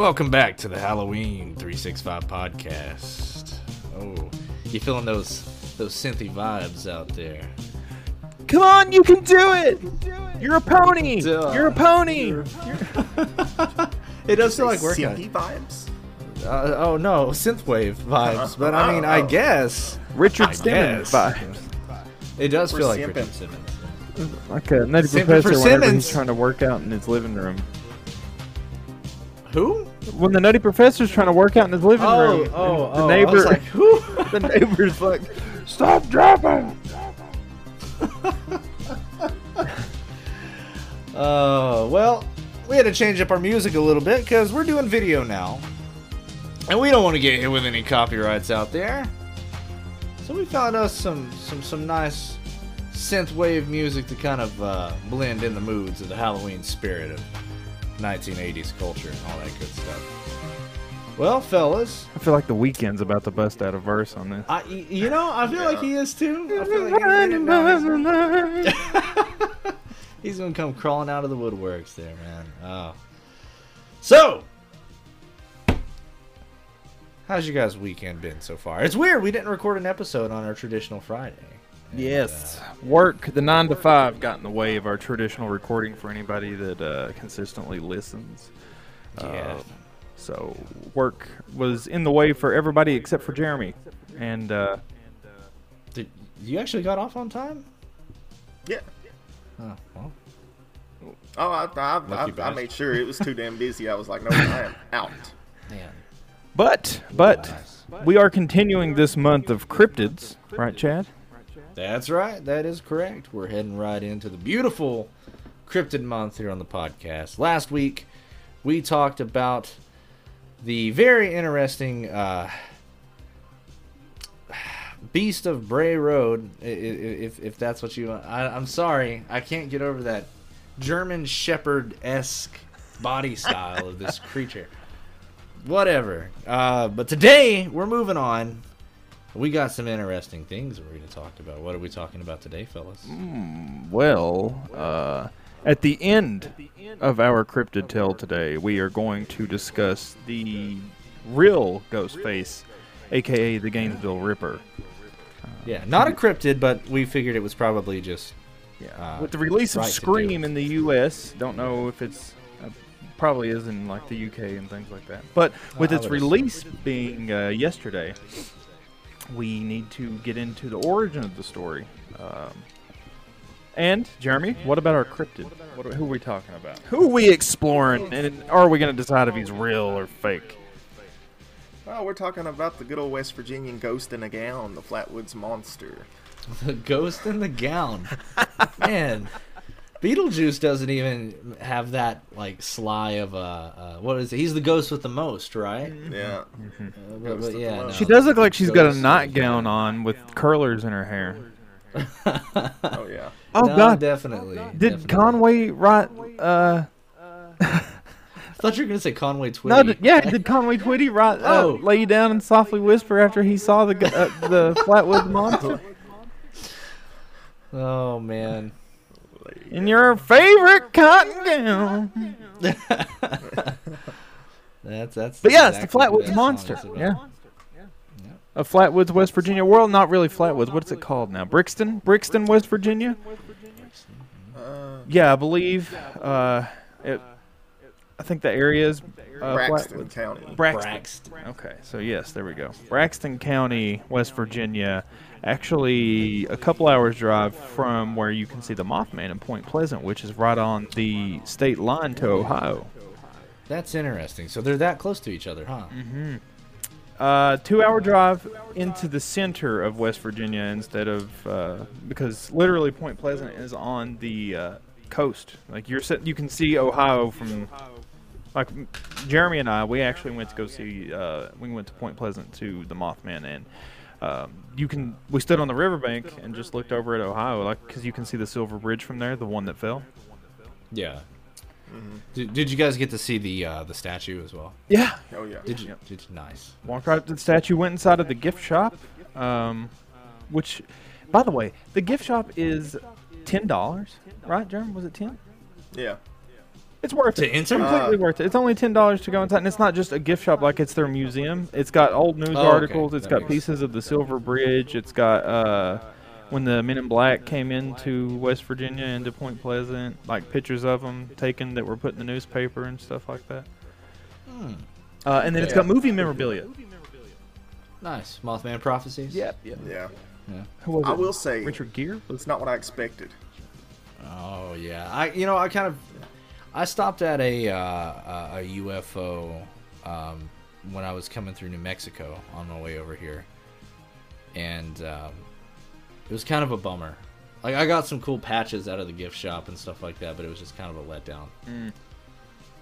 Welcome back to the Halloween 365 podcast. Oh, you feeling those those synthy vibes out there? Come on, you can do it. You're a pony. Duh. You're a pony. It does feel like working. Synthy vibes. Uh, oh no, synthwave vibes. But I mean, I Oh. guess Richard I Simmons vibes. it does feel like simping. Richard Simmons. Like a nutty Simping professor for whenever Simmons. he's trying to work out in his living room. Who? When the nutty professor's trying to work out in his living Oh, room, oh, the oh, neighbor, like, the neighbor's like, "Stop dropping." Uh, well, we had to change up our music a little bit because we're doing video now. And we don't want to get hit with any copyrights out there. So we found us some some some nice synthwave music to kind of uh, blend in the moods of the Halloween spirit of 1980s culture and all that good stuff. Well, fellas, I feel like the Weeknd's about to bust out a verse on this. I you know I feel like he is too. I feel like he's, bringing it down. He's gonna come crawling out of the woodworks there, man. Oh. So, how's you guys' weekend been so far? It's weird we didn't record an episode on our traditional Friday. And, Yes, work the nine to five got in the way of our traditional recording for anybody that uh, consistently listens. uh, yeah. Uh, so work was in the way for everybody except for Jeremy, and uh, Did you actually got off on time? Yeah. Oh, well, Oh, I, I, Lucky I, I made sure it was too damn busy. I was like, no, I am out. man. but but we are continuing this month of cryptids, right, Chad? That's right. That is correct. We're heading right into the beautiful cryptid month here on the podcast. Last week, we talked about the very interesting uh, Beast of Bray Road. If, if that's what you want. I, I'm sorry. I can't get over that German Shepherd esque body style of this creature. Whatever. Uh, but today, we're moving on. We got some interesting things we're going to talk about. What are we talking about today, fellas? Well, uh, at the end of our cryptid tale today, we are going to discuss the real Ghostface, aka the Gainesville Ripper. Yeah, not a cryptid, but we figured it was probably just. Yeah. Uh, With the release of right Scream in the U.S., don't know if it's uh, probably is in like the U.K. and things like that. But with its assume. release being uh, yesterday, we need to get into the origin of the story. Um, and Jeremy, what about our cryptid? What are, who are we talking about? Who are we exploring? And are we going to decide if he's real or fake? Oh, we're talking about the good old West Virginian ghost in a gown, the Flatwoods Monster. The ghost in the gown. Man, Beetlejuice doesn't even have that, like, sly of a. Uh, what is it? He's the ghost with the most, right? Yeah. Uh, but- but yeah, no. She does look like she's got a Ghost in the nightgown on with curlers in her hair. Oh, yeah. Oh No, God! definitely. Did definitely. Conway write? Uh, I thought you were gonna say Conway Twitty. no, did, yeah. Did Conway Twitty write? Uh, Oh. lay you down and softly whisper after he saw the gu- uh, the Flatwoods monster Oh man. In your favorite cotton gown. That's that's. But yeah, it's the Flatwoods that monster. song is Yeah. A Flatwoods, West Virginia. Well, not really Flatwoods. What's it called now? Brixton, Brixton, West Virginia. Uh, Yeah, I believe. Uh, it. I think the area is uh, Braxton Flatwoods. County. Braxton. Braxton. Okay, so yes, there we go. Braxton County, West Virginia. Actually, a couple hours drive from where you can see the Mothman in Point Pleasant, which is right on the state line to Ohio. That's interesting. So they're that close to each other, huh? Mm-hmm. Uh, two-hour drive into the center of West Virginia instead of uh, because literally Point Pleasant is on the uh, coast. Like you're, sit- you can see Ohio from. Like Jeremy and I, we actually went to go see. Uh, we went to Point Pleasant to the Mothman, and um, you can. We stood on the riverbank and just looked over at Ohio, like because you can see the Silver Bridge from there, the one that fell. Yeah. Mm-hmm. Did, did you guys get to see the uh, the statue as well? Yeah, Oh, yeah. Did you? Did you? Nice. Walked right up to the statue, went inside of the gift shop, um, which, by the way, the gift shop is ten dollars, right, Jeremy? Was it ten? Yeah. It's worth To it. enter? Completely Uh, worth it. It's only ten dollars to go inside, and it's not just a gift shop like it's their museum. It's got old news Oh, okay. articles. It's That got makes pieces of the Silver Bridge. It's got uh, when the Men in Black came into West Virginia into Point Pleasant, like pictures of them taken that were put in the newspaper and stuff like that. Hmm. Uh, and then it's got movie memorabilia. Nice. Mothman prophecies. Yep. Yep. Yeah. Who was I it? will say Richard Gere. it's not what I expected. Oh yeah. I you know I kind of I stopped at a uh, a a UFO um, when I was coming through New Mexico on my way over here, and um, it was kind of a bummer. Like I got some cool patches out of the gift shop and stuff like that, but it was just kind of a letdown. Mm.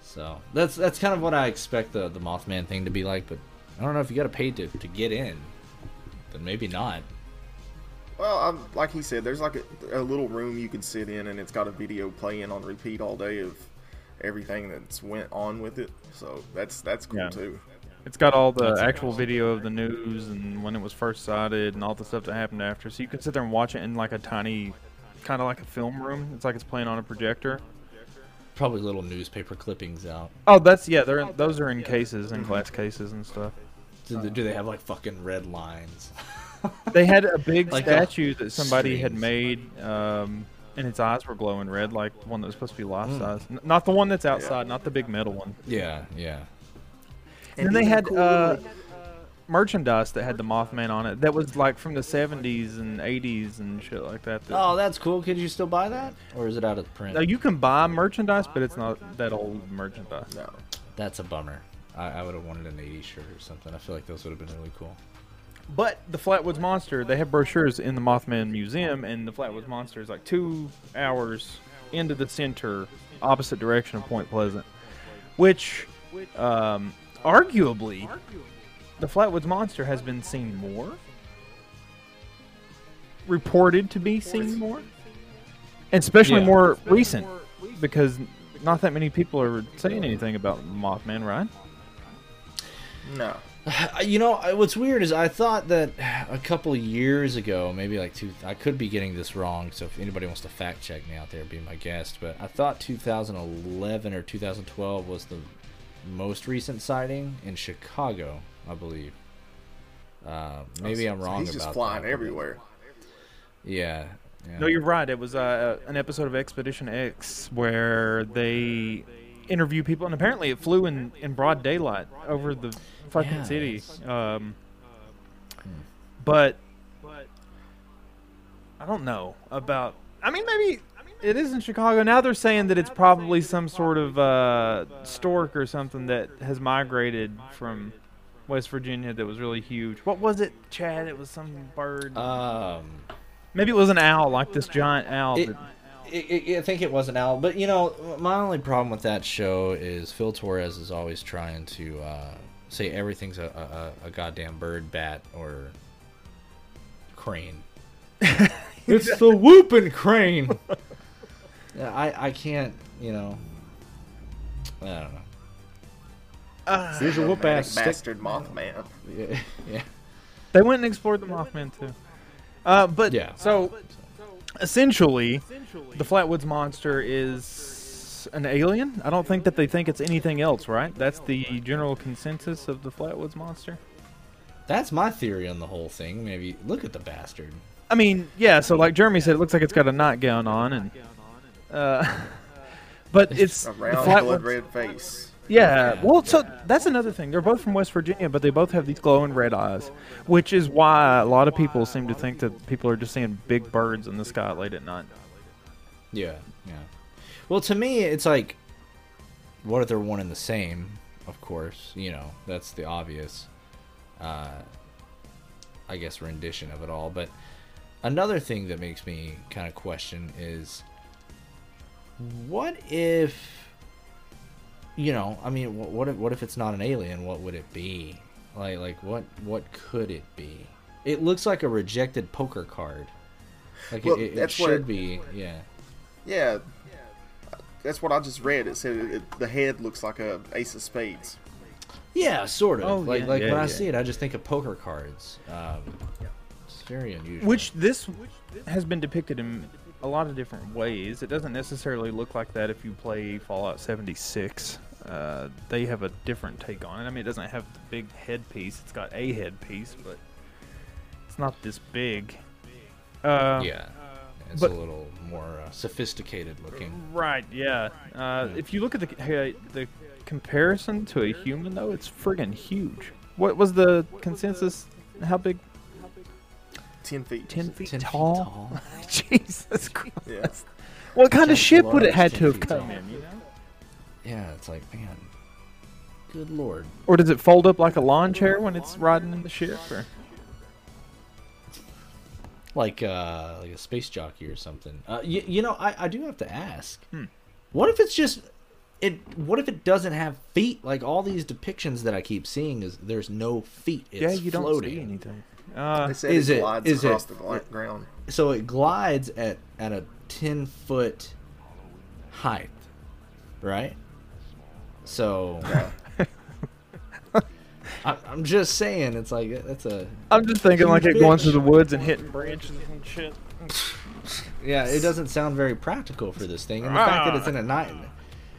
So that's that's kind of what I expect the the Mothman thing to be like. But I don't know if you got to pay to to get in, then maybe not. Well, um, like he said, there's like a, a little room you can sit in, and it's got a video playing on repeat all day of everything that's went on with it. So that's that's cool Yeah. too. It's got all the That's actual awesome. video of the news and when it was first sighted and all the stuff that happened after. So you can sit there and watch it in like a tiny, kind of like a film room. It's like it's playing on a projector. Probably little newspaper clippings out. Oh, that's yeah. They're in, those are in cases, in glass cases and stuff. Do they, do they have like fucking red lines? They had a big Like a statue that somebody had made, um, and its eyes were glowing red, like one that was supposed to be life Mm. size. N- not the one that's outside, not the big metal one. Yeah, yeah. And, then they had cool uh, little- merchandise that had the Mothman on it. That was like from the 70s and 80s and shit like that. that Oh, that's cool. Could you still buy that, or is it out of print? Now you can buy merchandise, but it's not that old merchandise. no. That's a bummer. I, I would have wanted an '80s shirt or something. I feel like those would have been really cool. But the Flatwoods Monster, they have brochures in the Mothman Museum, and the Flatwoods Monster is like two hours into the center, opposite direction of Point Pleasant, which, um, arguably, the Flatwoods Monster has been seen more, reported to be seen more, and especially Yeah. more recent, because not that many people are saying anything about Mothman, right? No. You know, what's weird is I thought that a couple of years ago, maybe like two, I could be getting this wrong. So if anybody wants to fact check me out there, be my guest. But I thought 2011 or 2012 was the most recent sighting in Chicago, I believe. Uh, maybe I'm So wrong He's about just flying that. everywhere. Yeah. yeah. No, you're right. It was uh, an episode of Expedition X where they interview people, and apparently it flew in, in broad daylight over the fucking Yeah, city. Um, but I don't know about. I mean, maybe it is in Chicago. Now they're saying that it's probably some sort of uh, stork or something that has migrated from West Virginia that was really huge. What was it, Chad? It was some bird. Um. Maybe it was an owl, like this giant owl. It- that, I, I, I think it was an owl, but you know, my only problem with that show is Phil Torres is always trying to uh, say everything's a, a, a goddamn bird, bat, or crane. it's the whooping crane. I I can't, you know. I don't know. Uh, Here's a whoop ass bastard Mothman. Yeah, yeah. They went and explored the Mothman too. Uh, but Yeah. so essentially, the Flatwoods Monster is an alien. I don't think that they think it's anything else, right? That's the general consensus of the Flatwoods Monster. That's my theory on the whole thing. Maybe look at the bastard. I mean, yeah. So like Jeremy said, it looks like it's got a nightgown on, and uh, but it's A round Flatwoods. blood red face. Yeah. Yeah. Well, so that's another thing. They're both from West Virginia, but they both have these glowing red eyes, which is why a lot of people seem to think that people are just seeing big birds in the sky late at night. Yeah, yeah. Well, to me, it's like, what if they're one and the same? Of course, you know that's the obvious, uh, I guess, rendition of it all. But another thing that makes me kind of question is, what if, you know, I mean, wh- what if what if it's not an alien? What would it be? Like, like what what could it be? It looks like a rejected poker card. Like Well, it, it, it that's what should it- be, yeah. Yeah. That's what I just read. It said it, it- the head looks like a ace of spades. Yeah, sort of. Oh, like yeah. like Yeah, when I see it, I just think of poker cards. Um, it's very unusual. Which this has been depicted in a lot of different ways. It doesn't necessarily look like that if you play Fallout 76. Uh, they have a different take on it. I mean, it doesn't have the big headpiece. It's got a headpiece, but it's not this big. Uh, yeah, it's but- a little more uh, sophisticated looking. Right. Yeah. Uh, if you look at the uh, the comparison to a human, though, it's friggin' huge. What was the consensus? How big? Ten feet. Ten feet 10 feet tall. tall. Jesus Christ. Yeah. What kind of ship would it large, had to have come in? You know? Yeah, it's like man, good lord. Or does it fold up like a lawn chair when it's riding in the ship? Or like uh like a space jockey or something. Uh, you, you know, I, I do have to ask. Hmm. What if it's just it? What if it doesn't have feet? Like all these depictions that I keep seeing is there's no feet. It's yeah, you don't floating. see anything. Uh, They said Is it it- glides is it- across the gla- ground. So it glides at at a ten foot height, right? So I, I'm just saying, it's like that's a I'm just thinking like Huge it going through the woods and hitting branches and shit. Yeah, it doesn't sound very practical for this thing, and the fact that it's in a night,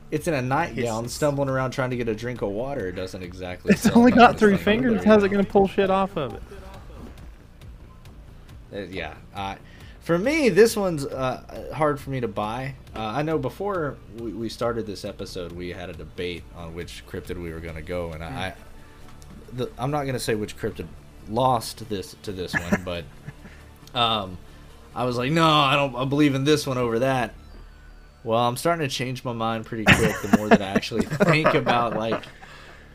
it's in a nightgown, stumbling around trying to get a drink of water doesn't exactly. It's only got three fingers. How's it gonna pull shit off of it? Uh, yeah, uh, for me, this one's uh, hard for me to buy. Uh, I know before we, we started this episode, we had a debate on which cryptid we were going to go, and I, I the, I'm not going to say which cryptid lost this to this one, but um, I was like, no, I don't I believe in this one over that. Well, I'm starting to change my mind pretty quick the more that I actually think about like,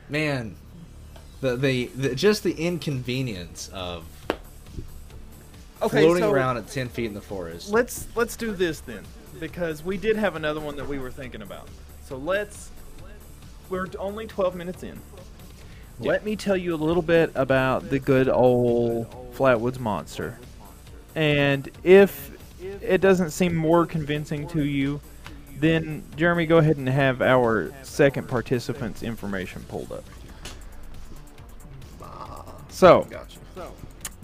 man, the the, the just the inconvenience of floating around at ten feet in the forest. Let's let's do this then, because we did have another one that we were thinking about. So let's. We're only 12 minutes in. Let me tell you a little bit about the good old Flatwoods monster, and if it doesn't seem more convincing to you, then Jeremy, go ahead and have our second participant's information pulled up. So, Gotcha.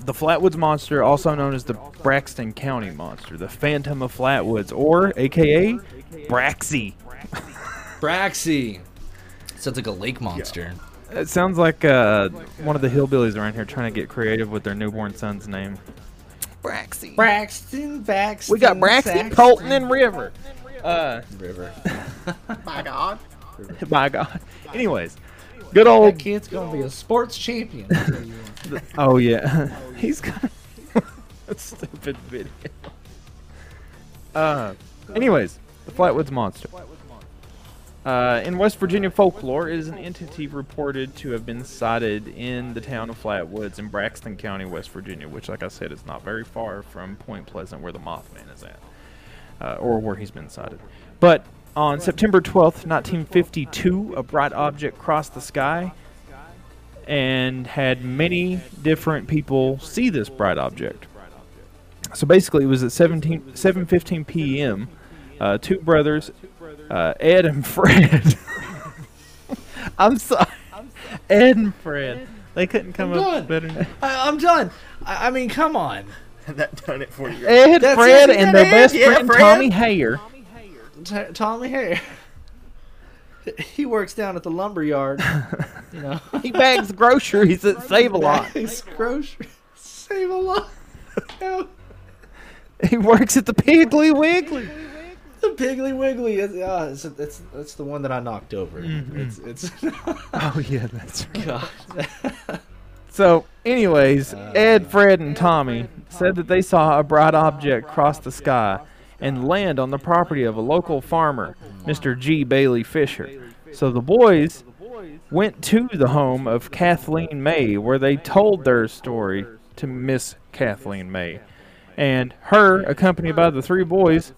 The Flatwoods Monster, also known as the Braxton County Monster, the Phantom of Flatwoods, or AKA Braxy. Braxy. Sounds like a lake monster. It sounds like uh, one of the hillbillies around here trying to get creative with their newborn son's name. Braxy. Braxton, Braxton. We got Braxy, Saxton, Colton, and River. Uh, River. My God. my God. Anyways, good That old. kid's gonna be a sports champion. I'll tell you what. Oh yeah, he's got a stupid video. Uh, anyways, the Flatwoods Monster. Uh, in West Virginia folklore, it is an entity reported to have been sighted in the town of Flatwoods in Braxton County, West Virginia, which, like I said, is not very far from Point Pleasant, where the Mothman is at, uh, or where he's been sighted. But on September 12th, 1952, a bright object crossed the sky and had many different people see this bright object. So basically, it was at 17, 7:15 p.m. Uh, two brothers, uh, Ed and Fred. I'm sorry, Ed and Fred. They couldn't come I'm up done. with better. name. I, I'm done. I, I mean, come on. that done it for you. Ed, That's Fred, it, and their Ed? best Yeah, friend Fred. Tommy Hyer. T- Tommy Hyer. He works down at the lumber yard. You know. He bags groceries at Save a Lot. Bags groceries. Save a lot. He works at the Piggly Wiggly. The Piggly Wiggly. Is, uh, it's, it's, it's the one that I knocked over. It's it's. Oh yeah, that's right. God. So, anyways, Ed, Fred, and Tommy said that they saw a bright object cross the sky and land on the property of a local farmer, Mr. G. Bailey Fisher. So the boys went to the home of Kathleen May, where they told their story to Miss Kathleen May. And her, accompanied by the three boys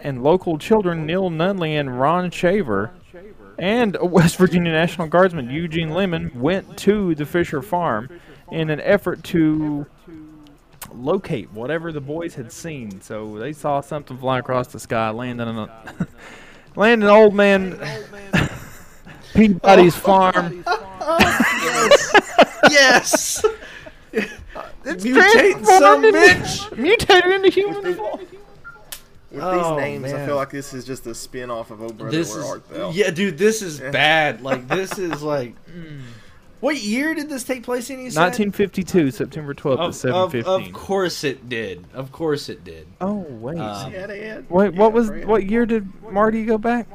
and local children Neil Nunley and Ron Shaver, and West Virginia National Guardsman Eugene Lemon went to the Fisher farm in an effort to locate whatever the boys had seen. So they saw something fly across the sky, landing on a landing old man Peabody's farm. yes. It's Mutating some into- bitch. mutated into human form. With Oh, these names, I feel like this is just a spin off of Oh Brother this Where is Art Thou. yeah, dude. This is bad. Like this is like. Mm. What year did this take place in? You said? 1952, September 12th at Of, of, 7:15. of course it did. Of course it did. Oh wait. Um, Yeah, wait, what was Fred. what year did Marty go back?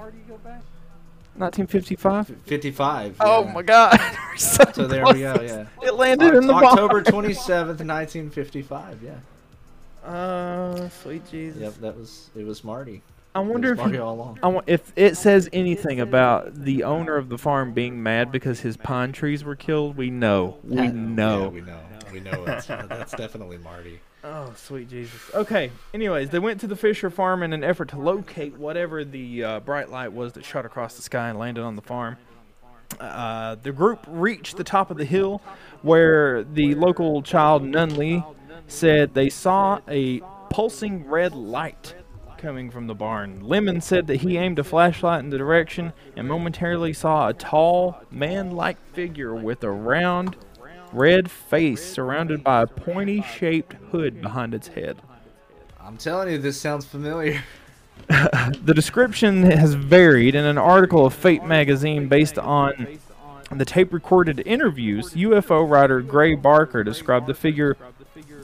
1955. 55. Oh my God. so, So there we go. Yeah. It landed in the October barn. 27th, 1955. Yeah. Uh, sweet Jesus. Yep. That was it. Was Marty. I wonder if he- all along. I wa- if it says anything about the owner of the farm being mad because his pine trees were killed, we know. We Yeah, know. we know. We know. It's, that's definitely Marty. Oh, sweet Jesus. Okay. Anyways, they went to the Fisher farm in an effort to locate whatever the uh, bright light was that shot across the sky and landed on the farm. Uh, the group reached the top of the hill where the local child Nunley said they saw a pulsing red light coming from the barn. Lemon said that he aimed a flashlight in the direction and momentarily saw a tall, man like figure with a round, red face surrounded by a pointy shaped hood behind its head. I'm telling you, this sounds familiar. The description has varied in an article of Fate magazine based on the tape recorded interviews. UFO writer Gray Barker described the figure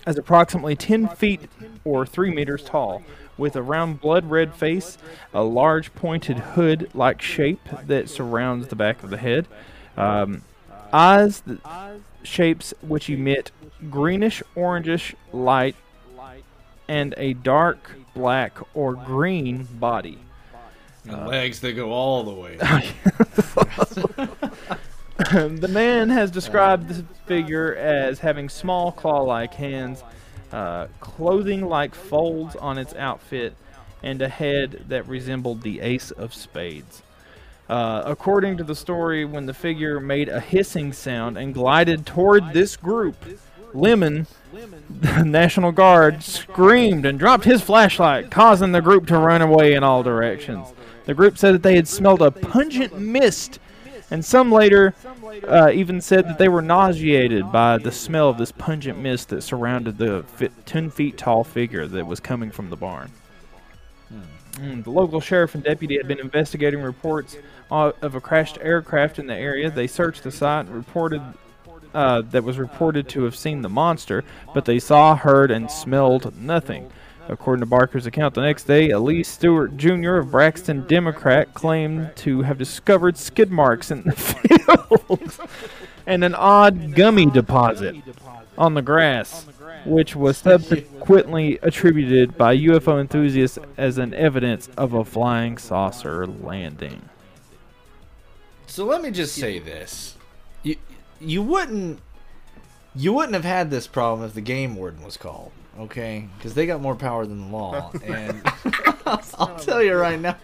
as approximately 10 feet or 3 meters tall, with a round blood red face, a large pointed hood like shape that surrounds the back of the head, um, eyes, shapes which emit greenish orangish light, and a dark black or green body. And legs that go all the way. the man has described the figure as having small claw-like hands, uh, clothing like folds on its outfit, and a head that resembled the ace of spades. Uh, according to the story, when the figure made a hissing sound and glided toward this group, Lemon, the National Guard, screamed and dropped his flashlight, causing the group to run away in all directions. The group said that they had smelled a pungent mist, and some later uh, even said that they were nauseated by the smell of this pungent mist that surrounded the fi 10 feet tall figure that was coming from the barn. Mm, the local sheriff and deputy had been investigating reports of a crashed aircraft in the area. They searched the site and reported uh, that was reported to have seen the monster, but they saw, heard, and smelled nothing. According to Barker's account, the next day, A. Lee Stewart Jr. of Braxton Democrat claimed to have discovered skid marks in the field and an odd gummy deposit on the grass, which was subsequently attributed by UFO enthusiasts as an evidence of a flying saucer landing. So let me just say this: you you wouldn't you wouldn't have had this problem if the game warden was called, okay? Because they got more power than the law, and I'll tell you right now,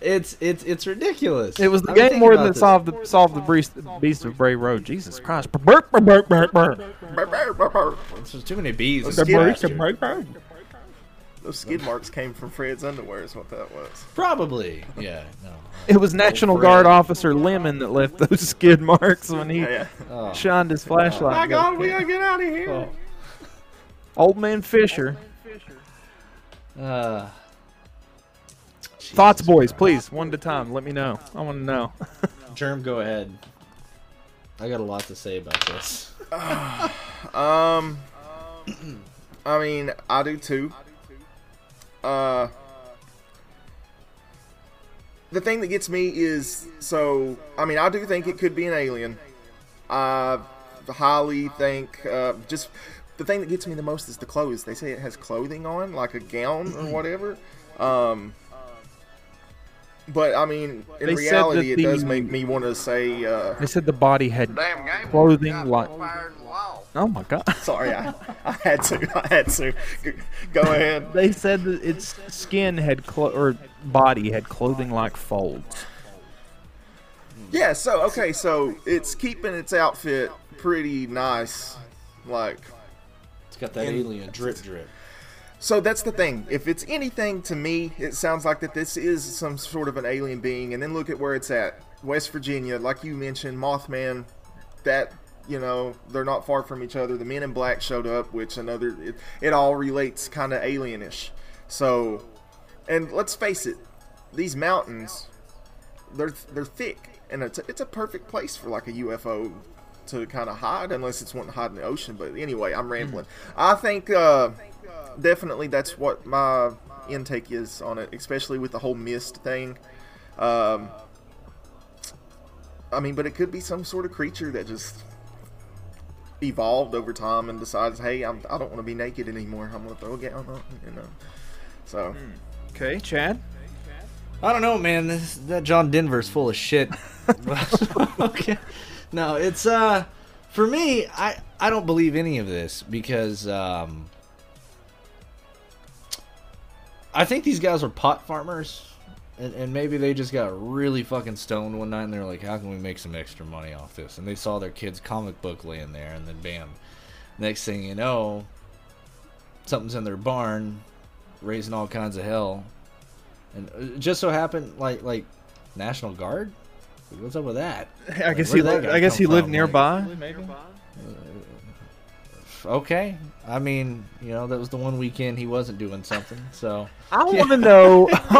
it's it's it's ridiculous. It was the I mean, game think warden about that solved the solved the beast, beast of Bray Road. Jesus Christ! Burp, burp, burp, burp, burp. Burr, burr, burr, burr. There's too many bees. Those skid marks- Those skid marks came from Fred's underwear, is what that was. Probably, yeah. No. It was oh, National Guard officer Lemon that left those skid marks when he Yeah. Oh. shined his flashlight. My God, we gotta get out of here. Oh. Old man Fisher. Uh, Thoughts, boys, please, one at a time. Let me know. I want to know. Germ, go ahead. I got a lot to say about this. Um, I mean, I do too. Uh, the thing that gets me is so. I mean, I do think it could be an alien. I highly think uh, just the thing that gets me the most is the clothes. They say it has clothing on, like a gown or whatever. Um, but I mean, in They reality, that it does make me want to say. Uh, They said the body had Damn. Clothing like- fire in the wall. Oh my god. sorry, I, I had to. I had to. Go ahead. They said that its skin had clo- or body had clothing like folds. Yeah, so okay, so it's keeping its outfit pretty nice. Like It's got that And- alien drip drip. so that's the thing. If it's anything to me, it sounds like that this is some sort of an alien being and then look at where it's at. West Virginia, like you mentioned, Mothman, that you know, they're not far from each other. The men in black showed up, which another it, it all relates kind of alienish. So And let's face it, these mountains, they're they're thick, and it's a, it's a perfect place for like a UFO to kind of hide, unless it's wanting to hide in the ocean. But anyway, I'm rambling. I think uh, definitely that's what my intake is on it, especially with the whole mist thing. Um, I mean, but it could be some sort of creature that just evolved over time and decides, hey, I'm, I don't want to be naked anymore. I'm gonna throw a gown on, you know. So Okay, Chad. I don't know, man. This that John Denver's full of shit. okay. No, it's uh for me, I I don't believe any of this because um I think these guys are pot farmers and, and maybe they just got really fucking stoned one night and they're like, How can we make some extra money off this? And they saw their kid's comic book laying there and then bam. Next thing you know, something's in their barn raising all kinds of hell and it just so happened, like like National Guard. What's up with that? I guess he. did Li- I guess he lived from? nearby. Maybe. Okay, I mean, you know, that was the one weekend he wasn't doing something. So I want to know.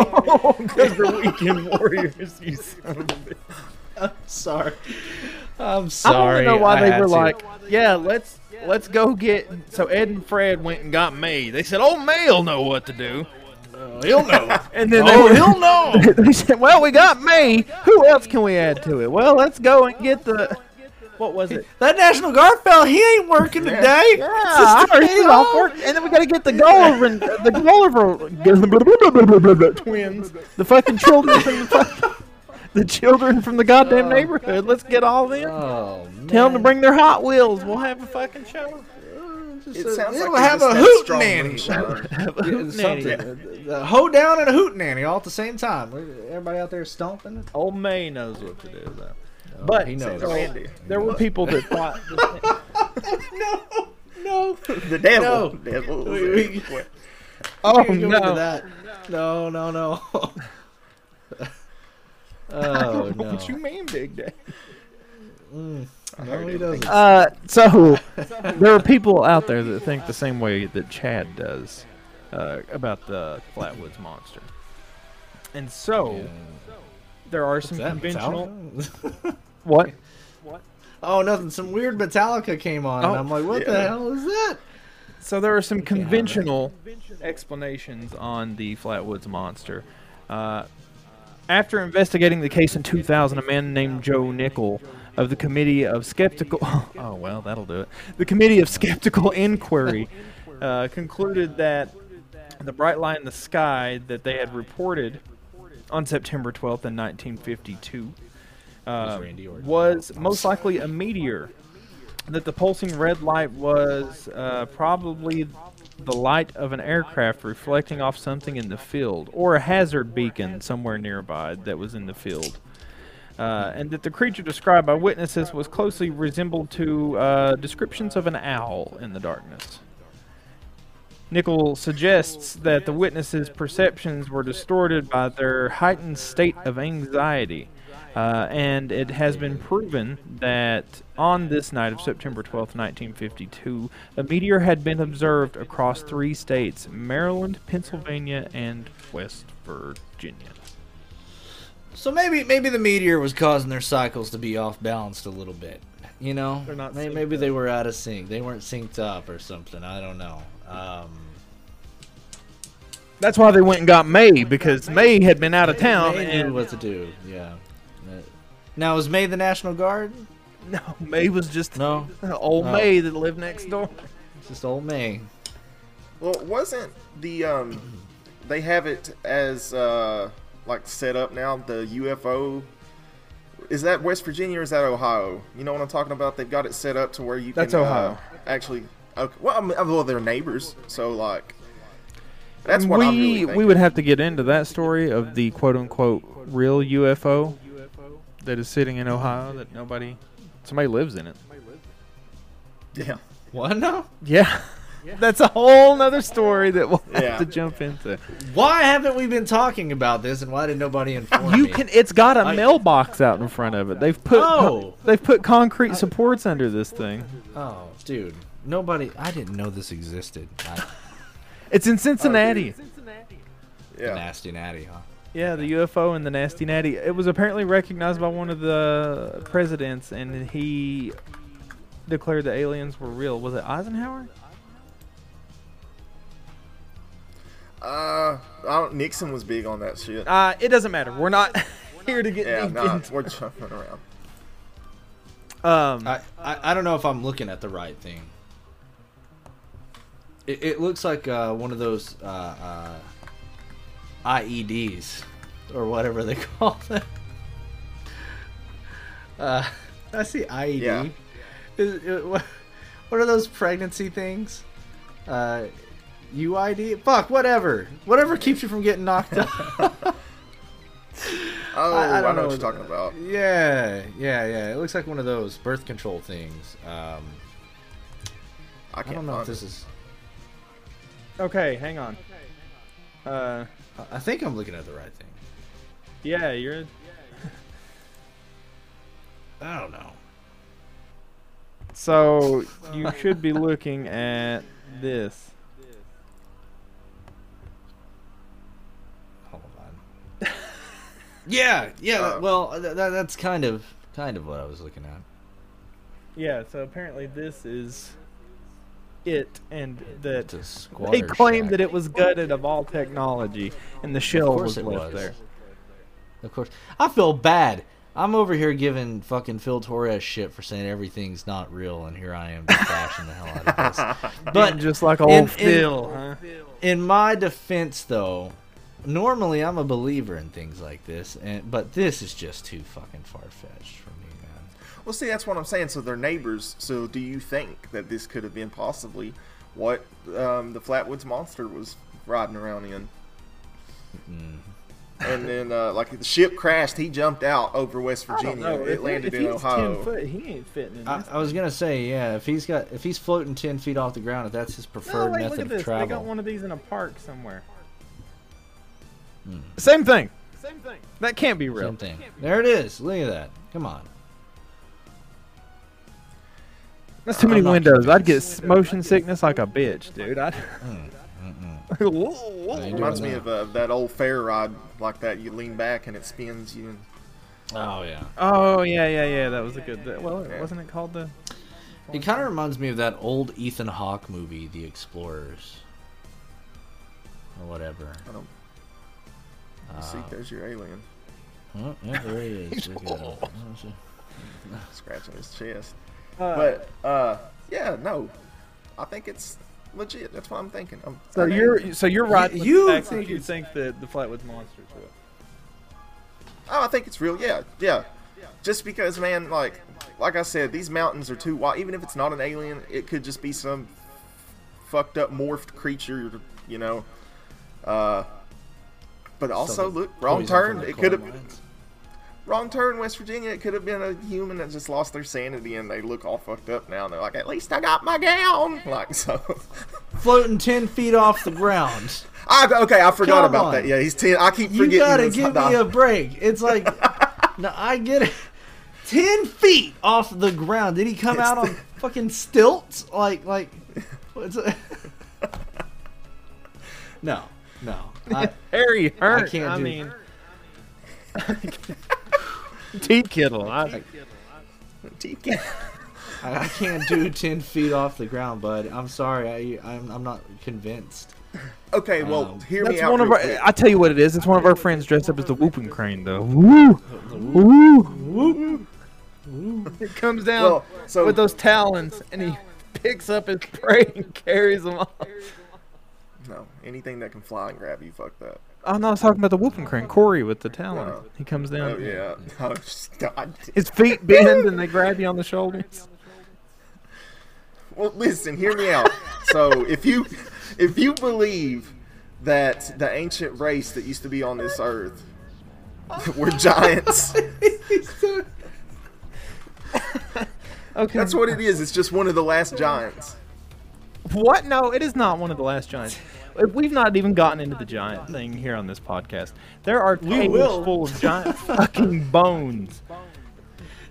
Oh, because we're weekend warriors, you son of a bitch. I'm sorry. I'm I want sorry. to know why I they were to. like, yeah, let's let's go get. So Ed and Fred went and got May. They said, "Oh, May'll know what to do." "Oh, he'll know. And then oh, were- he'll know. they said, "Well, we got May. Who else can we add to it? Well, let's go and get the. What was it? That National Guard fella, he ain't working today. Yeah, I heard he's off work, and then we got to get the Gulliver, and the Gulliver twins, the fucking children from the fucking, the children from the goddamn oh, neighborhood. Let's get all them. Oh. Tell them to bring their Hot Wheels. We'll have a fucking show. It sounds They'll like have they a hoot nanny. moonshine. Yeah, something. A hoe down and a hoot nanny all at the same time. Everybody out there stomping. Old May knows what to do, though. But he knows. so, Randy. there were people that thought. No, no. The devil. No. Devil. We- we- oh Can't into no! that. No, no, no. I oh don't know no. what you mean, Big Day. Mm, I no, he doesn't. Uh, so there are people out there that think the same way that Chad does uh, about the Flatwoods monster, and so there are What's some that, conventional. Metallica? What? oh, nothing. Some weird Metallica came on, and Oh, I'm like, what the hell is that? So there are some conventional explanations on the Flatwoods monster. Uh, after investigating the case in 2000, a man named Joe Nickell of the Committee of Skeptical oh well that'll do it the Committee of Skeptical Inquiry uh, concluded that the bright light in the sky that they had reported on September 12th in 1952 uh, was most likely a meteor that the pulsing red light was uh, probably the light of an aircraft reflecting off something in the field, or a hazard beacon somewhere nearby that was in the field. Uh, and that the creature described by witnesses was closely resembled to uh, descriptions of an owl in the darkness. Nickell suggests that the witnesses' perceptions were distorted by their heightened state of anxiety, uh, and it has been proven that on this night of September 12th, 1952, a meteor had been observed across three states Maryland, Pennsylvania, and West Virginia. So maybe maybe the meteor was causing their cycles to be off balanced a little bit. You know, They're not May- synced Maybe they were out of sync. They weren't synced up or something. I don't know. Um, That's why they went and got May, because May had been out of town. May knew and what to do. Yeah. Now is May the National Guard? No, May was just No, old Oh. May that lived next door. it's just old May. Well, wasn't the um, they have it as uh, like set up now? The UFO is that West Virginia or is that Ohio? You know what I'm talking about? They've got it set up to where you That's can Ohio. Uh, actually. Okay. Well, I mean, well, they're neighbors, so like that's what we I'm really we would have to get into that story of the quote unquote real UFO that is sitting in Ohio that nobody somebody lives in it. Yeah. What now? Yeah. That's a whole nother story that we'll have Yeah. to jump into. Why haven't we been talking about this, and why did nobody inform You me? can it's got a I- mailbox out in front of it. They've put Oh. they've put concrete supports under this thing. Oh, dude, nobody. I didn't know this existed. I, It's in Cincinnati. Oh, the Yeah. nasty natty, huh? Yeah, the UFO and the nasty natty. It was apparently recognized by one of the presidents, and he declared the aliens were real. Was it Eisenhower? Uh, I don't, Nixon was big on that shit. Uh, it doesn't matter. We're not here to get Yeah, deep nah, into. we're jumping around. Um, I, I, I don't know if I'm looking at the right thing. It, it looks like uh, one of those uh, uh, IEDs or whatever they call them. Uh, I see IED. Yeah. Is, it, what, what are those pregnancy things? Uh, UID? Fuck, whatever. Whatever keeps you from getting knocked out. Oh, I- I I, don't know know what you're what- talking about. yeah, yeah, yeah. It looks like one of those birth control things. Um, I I can't don't know if this it. is. okay, hang on. Uh, I think I'm looking at the right thing. yeah, you're. I don't know. So you should be looking at this. Hold on. Yeah, yeah. Uh, well, th- th- that's kind of kind of what I was looking at. Yeah, so apparently this is it, and that they squatter claimed shack. that it was gutted of all technology, and the shell was left was. there. Of course, I feel bad. I'm over here giving fucking Phil Torres shit for saying everything's not real, and here I am just bashing the hell out of this. But But just like old in- in- Phil, huh? in my defense, though, normally I'm a believer in things like this, and but this is just too fucking far fetched for me, man. Well, see, that's what I'm saying. So they're neighbors. So do you think that this could have been possibly what um, the Flatwoods monster was riding around in? Mm. And then, uh, like the ship crashed, he jumped out over West Virginia. It If, landed if in he's Ohio. ten foot, he ain't fitting in I. I was gonna say, yeah, if he's got if he's floating ten feet off the ground, if that's his no, preferred wait, method look at of this. They got one of these in a park somewhere. Hmm. Same thing. Same thing. That can't be real. Same thing. There it is. Look at that. Come on. That's too I'm many windows. I'd get convinced. s- motion sickness like a bitch, dude. I'd... Mm, whoa. do Reminds me now. of uh, that old fair ride like that. You lean back and it spins you. Oh yeah. Oh yeah, yeah, yeah. That was a good. that- Well, Yeah. wasn't it called the? It kind of reminds me of that old Ethan Hawke movie, The Explorers, or whatever. I don't Uh, see. There's your alien oh, yeah, there he is. Look at that. Oh, shit. scratching his chest. Uh, But uh, yeah, no, I think it's legit. That's what I'm thinking. I'm, so I you're so you're right. You- you the fact that think you think that the Flatwoods monsters were. Oh, I think it's real. Yeah, yeah. Just because, man, like, like I said, these mountains are too wide. Even if it's not an alien, it could just be some fucked up morphed creature, you know. Uh, but also, Something look, wrong turn. It could have coal wrong turn, West Virginia. It could have been a human that just lost their sanity and they look all fucked up now. And they're like, at least I got my gown. Like so. floating ten feet off the ground. I, okay, I forgot Come about on. that. Yeah, he's ten. I keep forgetting. You gotta give not- me a break. It's like, no, I get it. Ten feet off the ground. Did he come It's out the- on fucking stilts? Like, like, what's it? no, no. I, Harry hurt. I, can't do- mean, teeth kittle. I, TK. I I can't do ten feet off the ground, bud. I'm sorry. I, I'm, I'm not convinced. Okay, well, Um, hear me that's out. one of real our. quick. I tell you what it is. It's one of our friends dressed up as the whooping crane, though. Woo, woo, woo. It comes down Well, so with those talons, and he picks up his prey and carries them off. No, anything that can fly and grab you, fuck that. I'm not talking about the whooping crane. Corey with the talons. No. He comes down. Oh yeah. Oh, God. His feet bend and they grab you on the shoulders. Well, listen, hear me out. So if you if you believe that the ancient race that used to be on this earth were giants, Okay. that's what it is. It's just one of the last giants. What? No, it is not one of the last giants. We've not even gotten into the giant thing here on this podcast. There are tables full of giant fucking bones.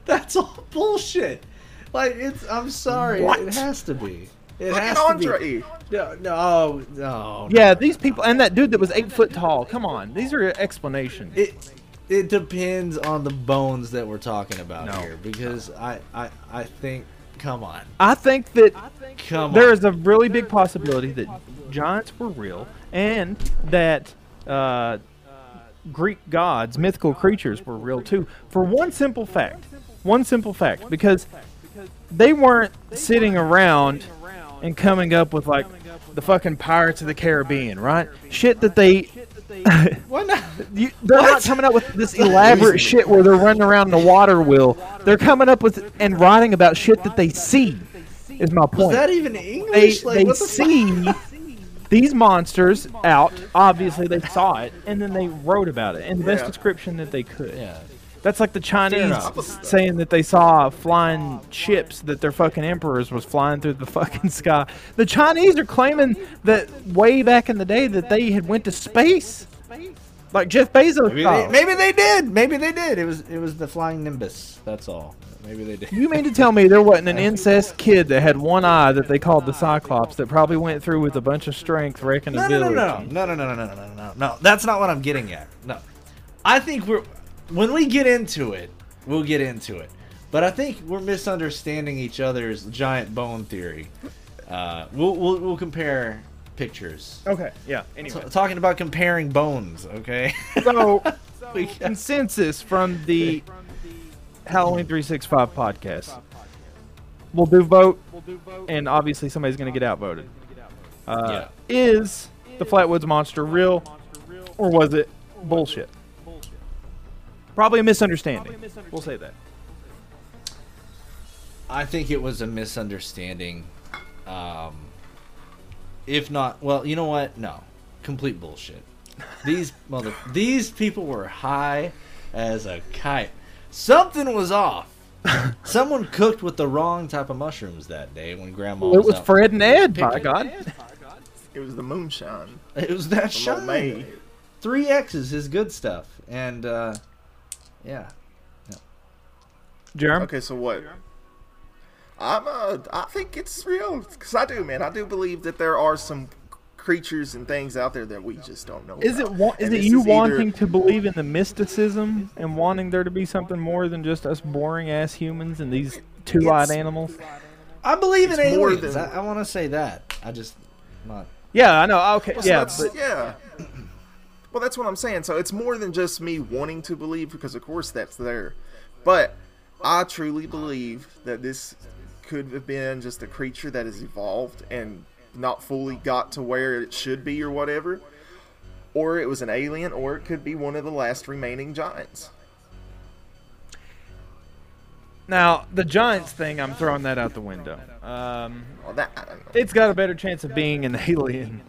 That's all bullshit. Like it's. I'm sorry. What? It has to be. It Look has to be. No, oh, no, no. Yeah, these people and that dude that was eight foot tall. Come on, these are explanations. It it depends on the bones that we're talking about No. here because I I I think come on. I think that Come there on. is a really big possibility that giants were real and that uh, Greek gods, mythical creatures, were real too. For one simple fact, one simple fact, because they weren't sitting around and coming up with like the fucking Pirates of the Caribbean, right? Shit that they. Why not? You, they're not coming up with this elaborate shit where they're running around in a water wheel. They're coming up with and writing about shit that they see. Is my point Was that even they English? like they what the see these monsters out. Obviously, they saw it, and then they wrote about it in the best Yeah. description that they could. Yeah. That's like the Chinese saying that they saw flying ships that their fucking emperors was flying through the fucking sky. The Chinese are claiming that way back in the day that they had went to space, like Jeff Bezos. Maybe they, maybe they did. Maybe they did. It was it was the flying nimbus. That's all. Maybe they did. You mean to tell me there wasn't an incest kid that had one eye that they called the Cyclops that probably went through with a bunch of strength wrecking No, a no, village? no, no, no, no, no, no, no, no, no. That's not what I'm getting at. No, I think we're when we get into it, we'll get into it. But I think we're misunderstanding each other's giant bone theory. Uh, we'll, we'll we'll compare pictures. Okay, yeah. T- Anyway, talking about comparing bones, okay? so got- consensus from the Halloween 365 podcast. We'll do vote, and obviously somebody's going to get outvoted. Uh, Is the Flatwoods monster real, or was it bullshit? Probably a misunderstanding. We'll say that. I think it was a misunderstanding. Um, if not, well, you know what? No, complete bullshit. These mother, these people were high as a kite. Something was off. Someone cooked with the wrong type of mushrooms that day when Grandma. Well, it was out Fred and Ed, by picking. God. It was the moonshine. It was that from shine. Three X's is good stuff, and uh, yeah. Jerem? Okay, so what? I'm uh, I think it's real because I do, man. I do believe that there are some creatures and things out there that we just don't know. Is it about. wa- is And it you either- wanting to believe in the mysticism and wanting there to be something more than just us boring ass humans and these two-eyed animals? I believe in It's more aliens. than- I, I want to say that. I just not. Yeah, I know. Okay, Well, so yeah, that's- but yeah. Well, that's what I'm saying. So it's more than just me wanting to believe, because of course that's there. But I truly believe that this could have been just a creature that has evolved and not fully got to where it should be or whatever. Or it was an alien, or it could be one of the last remaining giants. now the giants thing, I'm throwing that out the window. Um, Well, that, I don't know. it's got a better chance of being an alien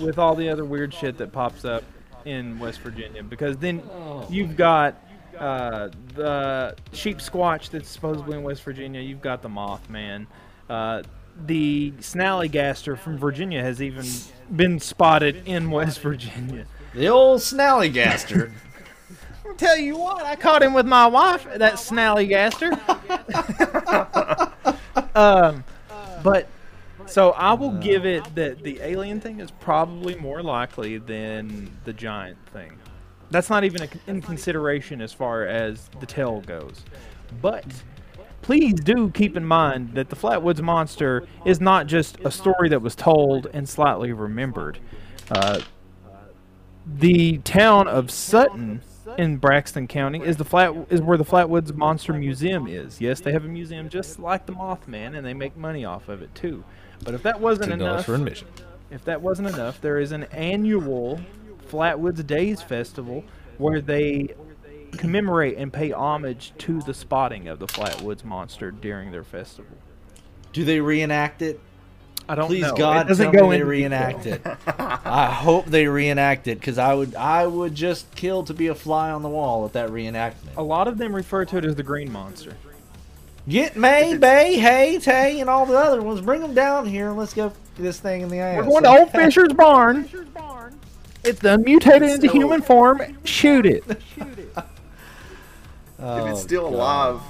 with all the other weird shit that pops up in West Virginia because then you've got uh, the Sheepsquatch that's supposedly in West Virginia. You've got the Mothman. Uh, the snallygaster from Virginia has even been spotted in West Virginia. The old snallygaster. I'll tell you what, I caught him with my wife, that snallygaster. um, but so I will give it that the alien thing is probably more likely than the giant thing. That's not even a, in consideration as far as the tale goes. But please do keep in mind that the Flatwoods Monster is not just a story that was told and slightly remembered. Uh, the town of Sutton in Braxton County is the flat is where the Flatwoods Monster Museum is. Yes, they have a museum just like the Mothman, and they make money off of it too. But if that wasn't enough, admission. if that wasn't enough, there is an annual Flatwoods Days Festival where they commemorate and pay homage to the spotting of the Flatwoods Monster during their festival. Do they reenact it? I don't Please know. God, it doesn't tell go me they reenact detail. it. I hope they reenact it because I would, I would just kill to be a fly on the wall at that reenactment. A lot of them refer to it as the Green Monster. Get May, Bay, Hay, Tay, and all the other ones. Bring them down here and let's go get this thing in the ass. We're going to Old Fisher's barn. It's done mutated into Still- human form. Shoot it. Oh, if it's oh, still God. alive,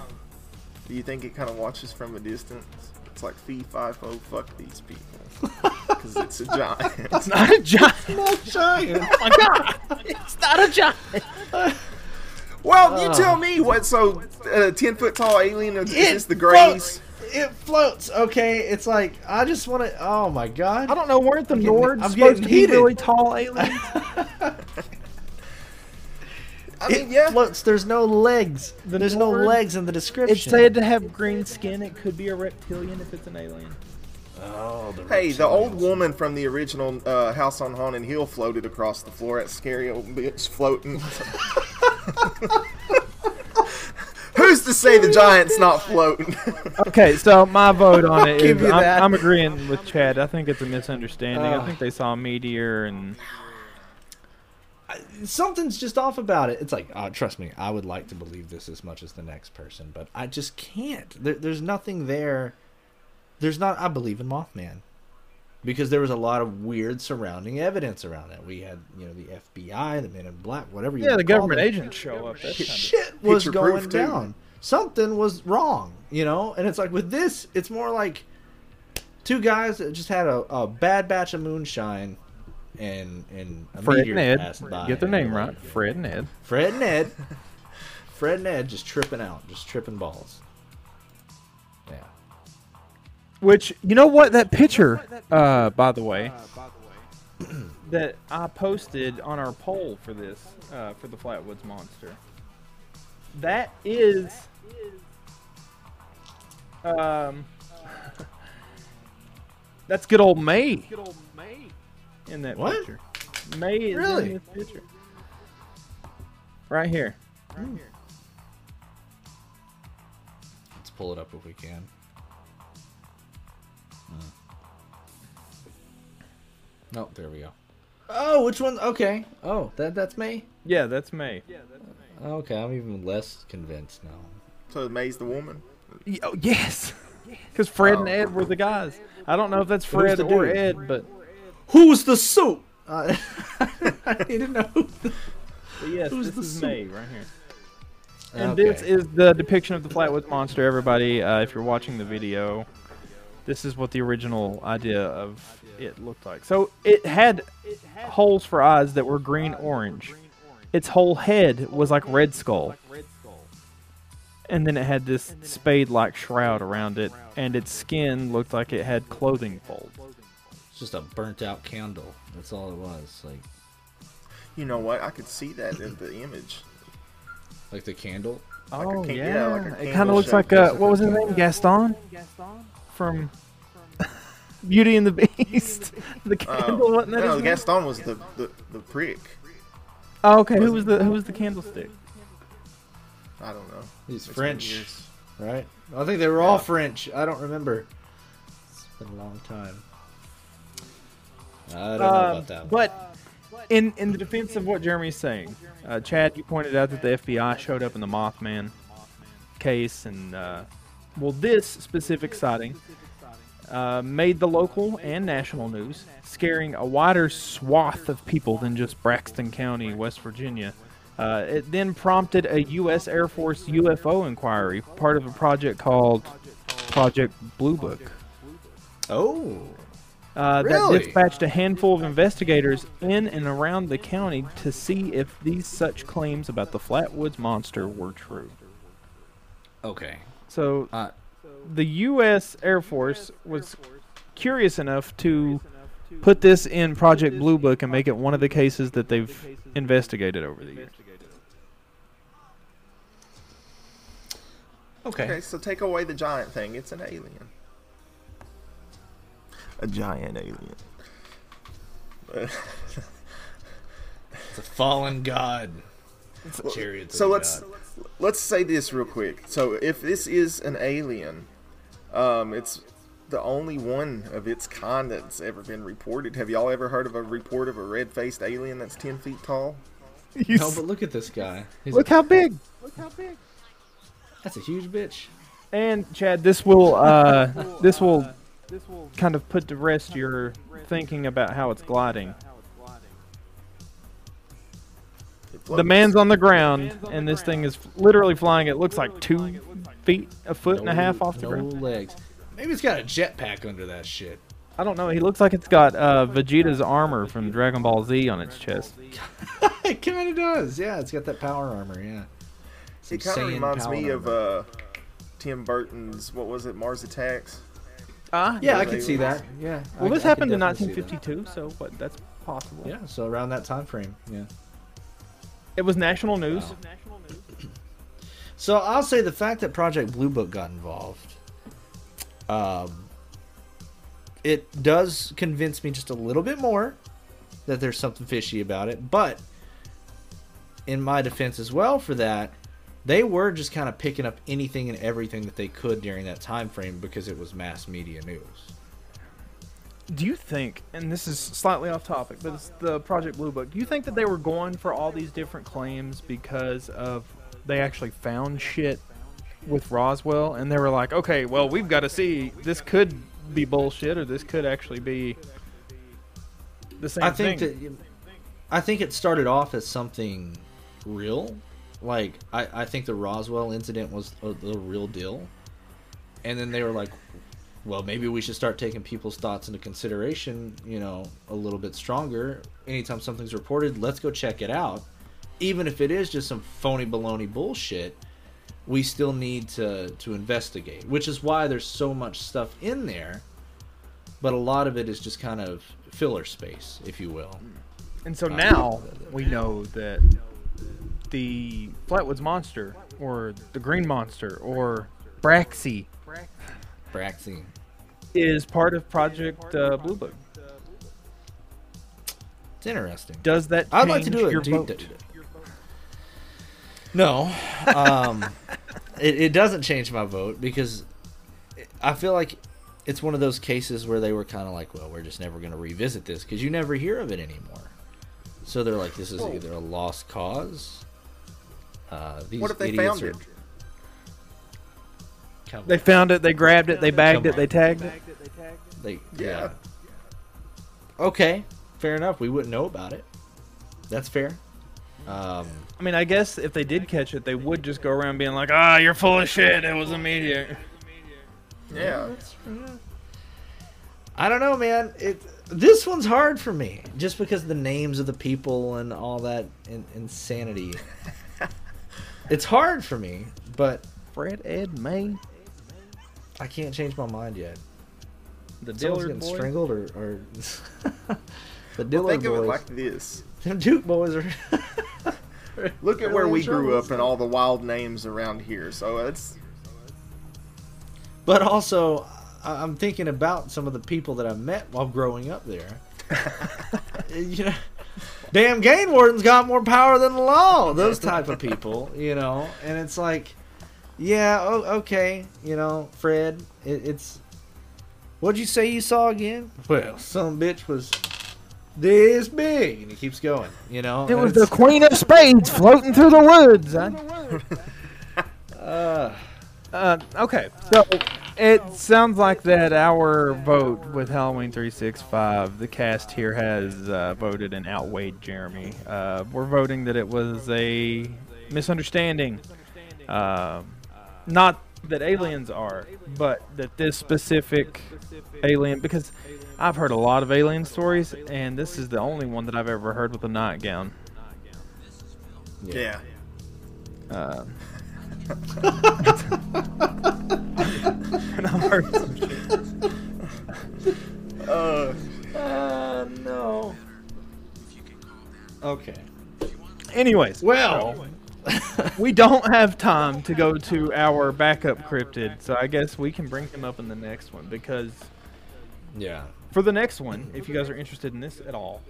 do you think it kind of watches from a distance? It's like fee fi fo fuck these people because it's a giant. It's not a giant. It's Not a giant. Oh my god! It's not a giant. well, you tell me what. So, uh, ten foot tall alien is, is It this the Greys? floats. It floats. Okay, it's like I just want to. Oh my god! I don't know. Weren't the getting- Nords I'm supposed getting to be heated. really tall aliens? I It yeah. floats. There's no legs. The There's no legs in the description. It's said to have green skin. It could be a reptilian if it's an alien. Oh, the Hey, the old woman from the original uh, House on Haunted Hill floated across the floor. That scary old bitch floating. Who's to say the giant's not floating? Okay, so my vote on it give is you I'm. I'm agreeing with Chad. I think it's a misunderstanding. Ugh. I think they saw a meteor and Something's just off about it. It's like, uh, trust me, I would like to believe this as much as the next person, but I just can't. There, there's nothing there. There's not. I believe in Mothman because there was a lot of weird surrounding evidence around it. We had, you know, the FBI, the Men in Black, whatever you yeah, the call government agents show up. That's kind of shit was going proof, too. down. Something was wrong, you know. And it's like with this, it's more like two guys that just had a, a bad batch of moonshine, and and a Fred and Ed. passed by. Get their name they're right. like, Fred and Ed. Fred and Ed. Fred and Ed just tripping out, just tripping balls. Yeah. Which you know what that picture, uh, by the way, that I posted on our poll for this uh, for the Flatwoods Monster. That is, um, that's good old May. Good old May in that What? picture. May is Really? in this picture. Right here. Let's pull it up if we can. No, there we go. Oh, which one? Okay. Oh, that that's me. Yeah, that's May. Yeah, that's May. Okay, I'm even less convinced now. so May's the woman. Oh, yes. Because Fred and Oh. Ed were the guys. I don't know if that's Fred the or dude? Ed, but Who's the suit? Uh, I need to know. Who the... yes, Who's this the is suit? May right here. And Okay. this is the depiction of the Flatwoods Monster, everybody. Uh, if you're watching the video, this is what the original idea of it looked like. So it had holes for eyes that were green orange. Its whole head was like Red Skull. And then it had this spade like shroud around it, and its skin looked like it had clothing folds. It's just a burnt out candle. That's all it was. Like You know what? I could see that in the image. like the candle. Like oh can- yeah, yeah, like a it kind of looks like or uh, what was his name? Gaston from Beauty and the Beast. the candle wasn't that Oh, no, his name? Gaston was the, the, the prick. Oh, okay. Who was the who was the candlestick? I don't know. He's It's French, right? I think they were all French. I don't remember. It's been a long time. I don't know Um, about that. one. but in in the defense of what Jeremy's saying, uh, Chad, you pointed out that the FBI showed up in the Mothman case, and uh, well, this specific sighting uh, made the local and national news, scaring a wider swath of people than just Braxton County, West Virginia. Uh, it then prompted a U.S. Air Force UFO inquiry, part of a project called Project Blue Book. oh, Uh, Really? That dispatched a handful of investigators in and around the county to see if these such claims about the Flatwoods monster were true. okay. So Uh, the U.S. Air Force was curious enough to put this in Project Blue Book and make it one of the cases that they've investigated over the years. okay. Okay, so take away the giant thing. It's an alien. A giant alien. It's a fallen god. Chariots so of let's God. let's say this real quick. So if this is an alien, um, it's the only one of its kind that's ever been reported. Have y'all ever heard of a report of a red-faced alien that's ten feet tall? No, but look at this guy. He's Look how big! that's a huge bitch. And Chad, this will uh, this will kind of put to rest your thinking about how it's gliding. The man's on the ground, and this thing is literally flying. It looks like two feet, a foot and a half off the no ground. legs. Maybe it's got a jetpack under that shit. I don't know. He looks like it's got uh, Vegeta's armor from Dragon Ball Z on its chest. it kind of does. Yeah, it's got that power armor. Yeah. Some It kind of reminds power me of uh, Tim Burton's what was it, Mars Attacks? Ah, Yeah, I they can see that. Yeah. Well, I- this I happened in definitely see that. 1952, so what? That's possible. Yeah, so around that time frame. Yeah. It was national news. Wow. So I'll say the fact that Project Blue Book got involved, um, it does convince me just a little bit more that there's something fishy about it. But in my defense as well for that, they were just kind of picking up anything and everything that they could during that time frame because it was mass media news. Do you think, and this is slightly off topic, but it's the Project Blue Book. Do you think that they were going for all these different claims because of they actually found shit with Roswell, and they were like, okay, well, we've got to see this could be bullshit, or this could actually be the same I think thing. that I think it started off as something real. Like I, I think the Roswell incident was the real deal, and then they were like, "Well, maybe we should start taking people's thoughts into consideration. You know, a little bit stronger. Anytime something's reported, let's go check it out, even if it is just some phony baloney bullshit. We still need to to investigate, which is why there's so much stuff in there, but a lot of it is just kind of filler space, if you will. And so Uh, now we know that the Flatwoods monster, or the Green Monster, or Braxy, Braxy. is part of Project uh, Blue Book. It's interesting. Does that I'd like to do it. your Do- vote? D- No, um, it, it doesn't change my vote because I feel like it's one of those cases where they were kind of like, well, we're just never going to revisit this because you never hear of it anymore. So they're like, this is Whoa. either a lost cause. Uh, these What if they idiots found are- it? Come They on. found it, they grabbed it, they bagged it, they tagged it. They, Yeah. yeah. Okay, fair enough. We wouldn't know about it. That's fair. Um, I mean, I guess if they did catch it, they would just go around being like, "Ah, you're full of shit. It was a meteor." Yeah. I don't know, man. It this one's hard for me just because the names of the people and all that in, insanity. it's hard for me, but Fred Ed May, I can't change my mind yet. the Someone's Dillard getting boy. strangled or, or the Well, Dillard think of it boys. like this. Them Duke boys are. Look at Really where we grew up and all the wild names around here. So it's But also, I- I'm thinking about some of the people that I met while growing up there. you know, damn game warden's got more power than the law. Those type of people, you know, and it's like, yeah, oh, okay, you know, Fred, it, it's. What'd you say you saw again? Well, some bitch was this big, and he keeps going, you know. It was the Queen of Spades floating through the woods. I- uh, Uh, okay, so it sounds like that our vote with Halloween 365, the cast here has uh, voted and outweighed Jeremy. Uh, we're voting that it was a misunderstanding. Um not that aliens are, but that this specific alien, because I've heard a lot of alien stories, and this is the only one that I've ever heard with a nightgown. yeah. Uh, and I've heard some shit. Uh, uh, no. Okay. Anyways, Well. we don't have time to go to our backup cryptid, so I guess we can bring him up in the next one because Yeah. For the next one, if you guys are interested in this at all,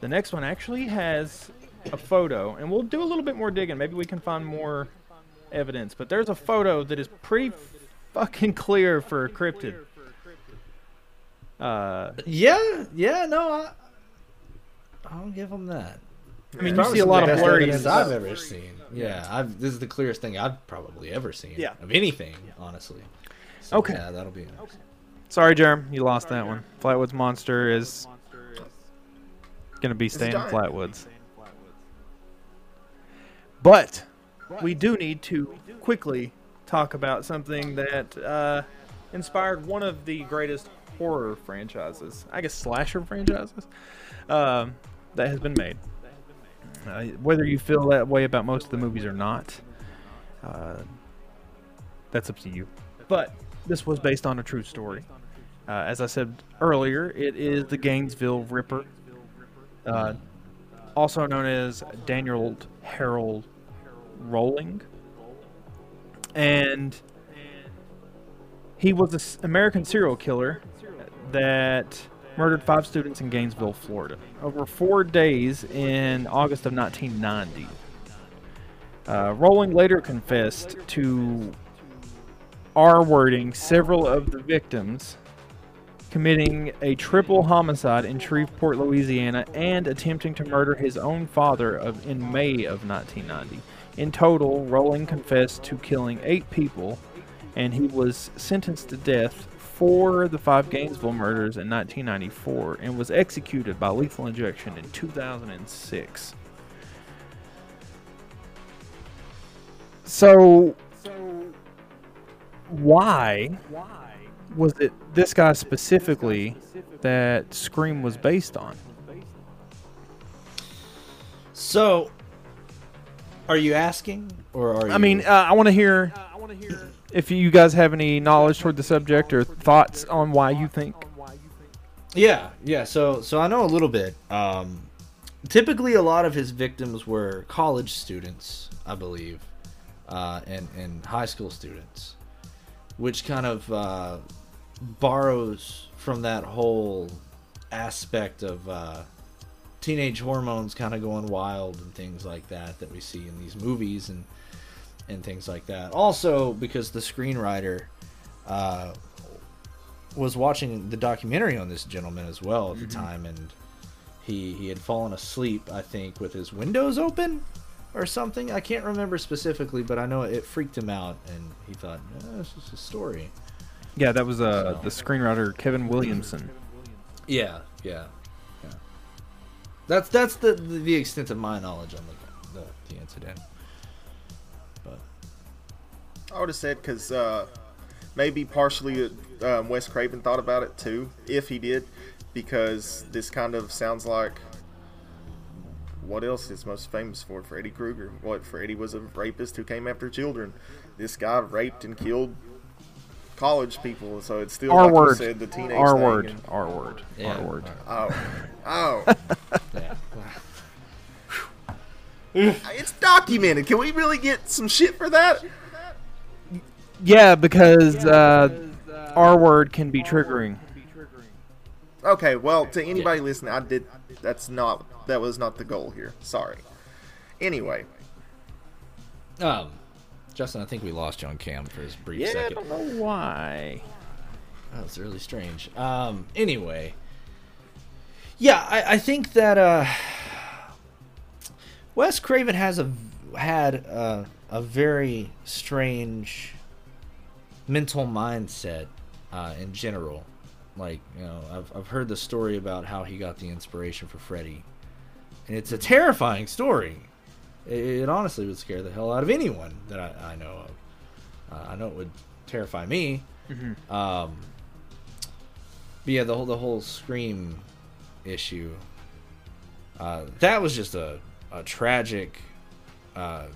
the next one actually has a photo, and we'll do a little bit more digging. Maybe we can find more evidence, but there's a photo that is pretty fucking clear for a cryptid. Uh, Yeah, yeah, no, I, I'll give them that. I mean, you see a lot of best blurry. I've ever seen. Yeah, I've, this is the clearest thing I've probably ever seen. Yeah. of anything, honestly. So, Okay. yeah, that'll be. Sorry, Jerm, you lost that one. Flatwoods Monster is gonna be staying in. Flatwoods. But we do need to quickly talk about something that uh, inspired one of the greatest horror franchises, I guess slasher franchises, um, that has been made. Uh, whether you feel that way about most of the movies or not, uh, that's up to you. But this was based on a true story. Uh, as I said earlier, it is the Gainesville Ripper, uh, also known as Daniel Harold Rolling. And he was an American serial killer that murdered five students in Gainesville, Florida, over four days in August of 1990. Uh, Rolling later confessed to R wording several of the victims, committing a triple homicide in Shreveport, Louisiana, and attempting to murder his own father of, in May of 1990. In total, Rolling confessed to killing eight people, and he was sentenced to death for the five Gainesville murders in 1994 and was executed by lethal injection in 2006. So, why was it this guy specifically that Scream was based on? So, are you asking, or are you? I mean, uh, I want to hear if you guys have any knowledge toward the subject or thoughts on why you think. Yeah, yeah. So, so I know a little bit. Um, typically, a lot of his victims were college students, I believe, uh, and and high school students, which kind of uh, borrows from that whole aspect of uh, teenage hormones kind of going wild and things like that that we see in these movies and and things like that. Also, because the screenwriter. Uh, was watching the documentary on this gentleman as well at the time, and he he had fallen asleep, I think, with his windows open or something. I can't remember specifically, but I know it freaked him out, and he thought, "This is a story." Yeah, that was uh, the screenwriter Kevin Williamson. Yeah, yeah, yeah. That's that's the the, the extent of my knowledge on the the, the incident. But I would have said because uh, maybe partially uh, um, Wes Craven thought about it too, if he did, because this kind of sounds like what else is most famous for? Freddy Krueger. What Freddy was a rapist who came after children. This guy raped and killed college people, so it's still R like you word. said the teenage R thing, word. and- R word. yeah, R word. Oh, oh, yeah. it's documented. Can we really get some shit for that? Yeah, because uh, R word can be triggering. Okay, well, to anybody listening, I did. That's not. That was not the goal here. Sorry. Anyway, Um, Justin, I think we lost you on cam for his brief Yeah, I don't know why. That was really strange. Um, anyway, yeah, I, I think that uh, Wes Craven has a had a, a very strange mental mindset uh, in general. Like you know, I've I've heard the story about how he got the inspiration for Freddy, and it's a terrifying story. It, it honestly would scare the hell out of anyone that I, I know of. Uh, I know it would terrify me. Um, but yeah, the whole the whole scream issue. Uh, that was just a a tragic uh,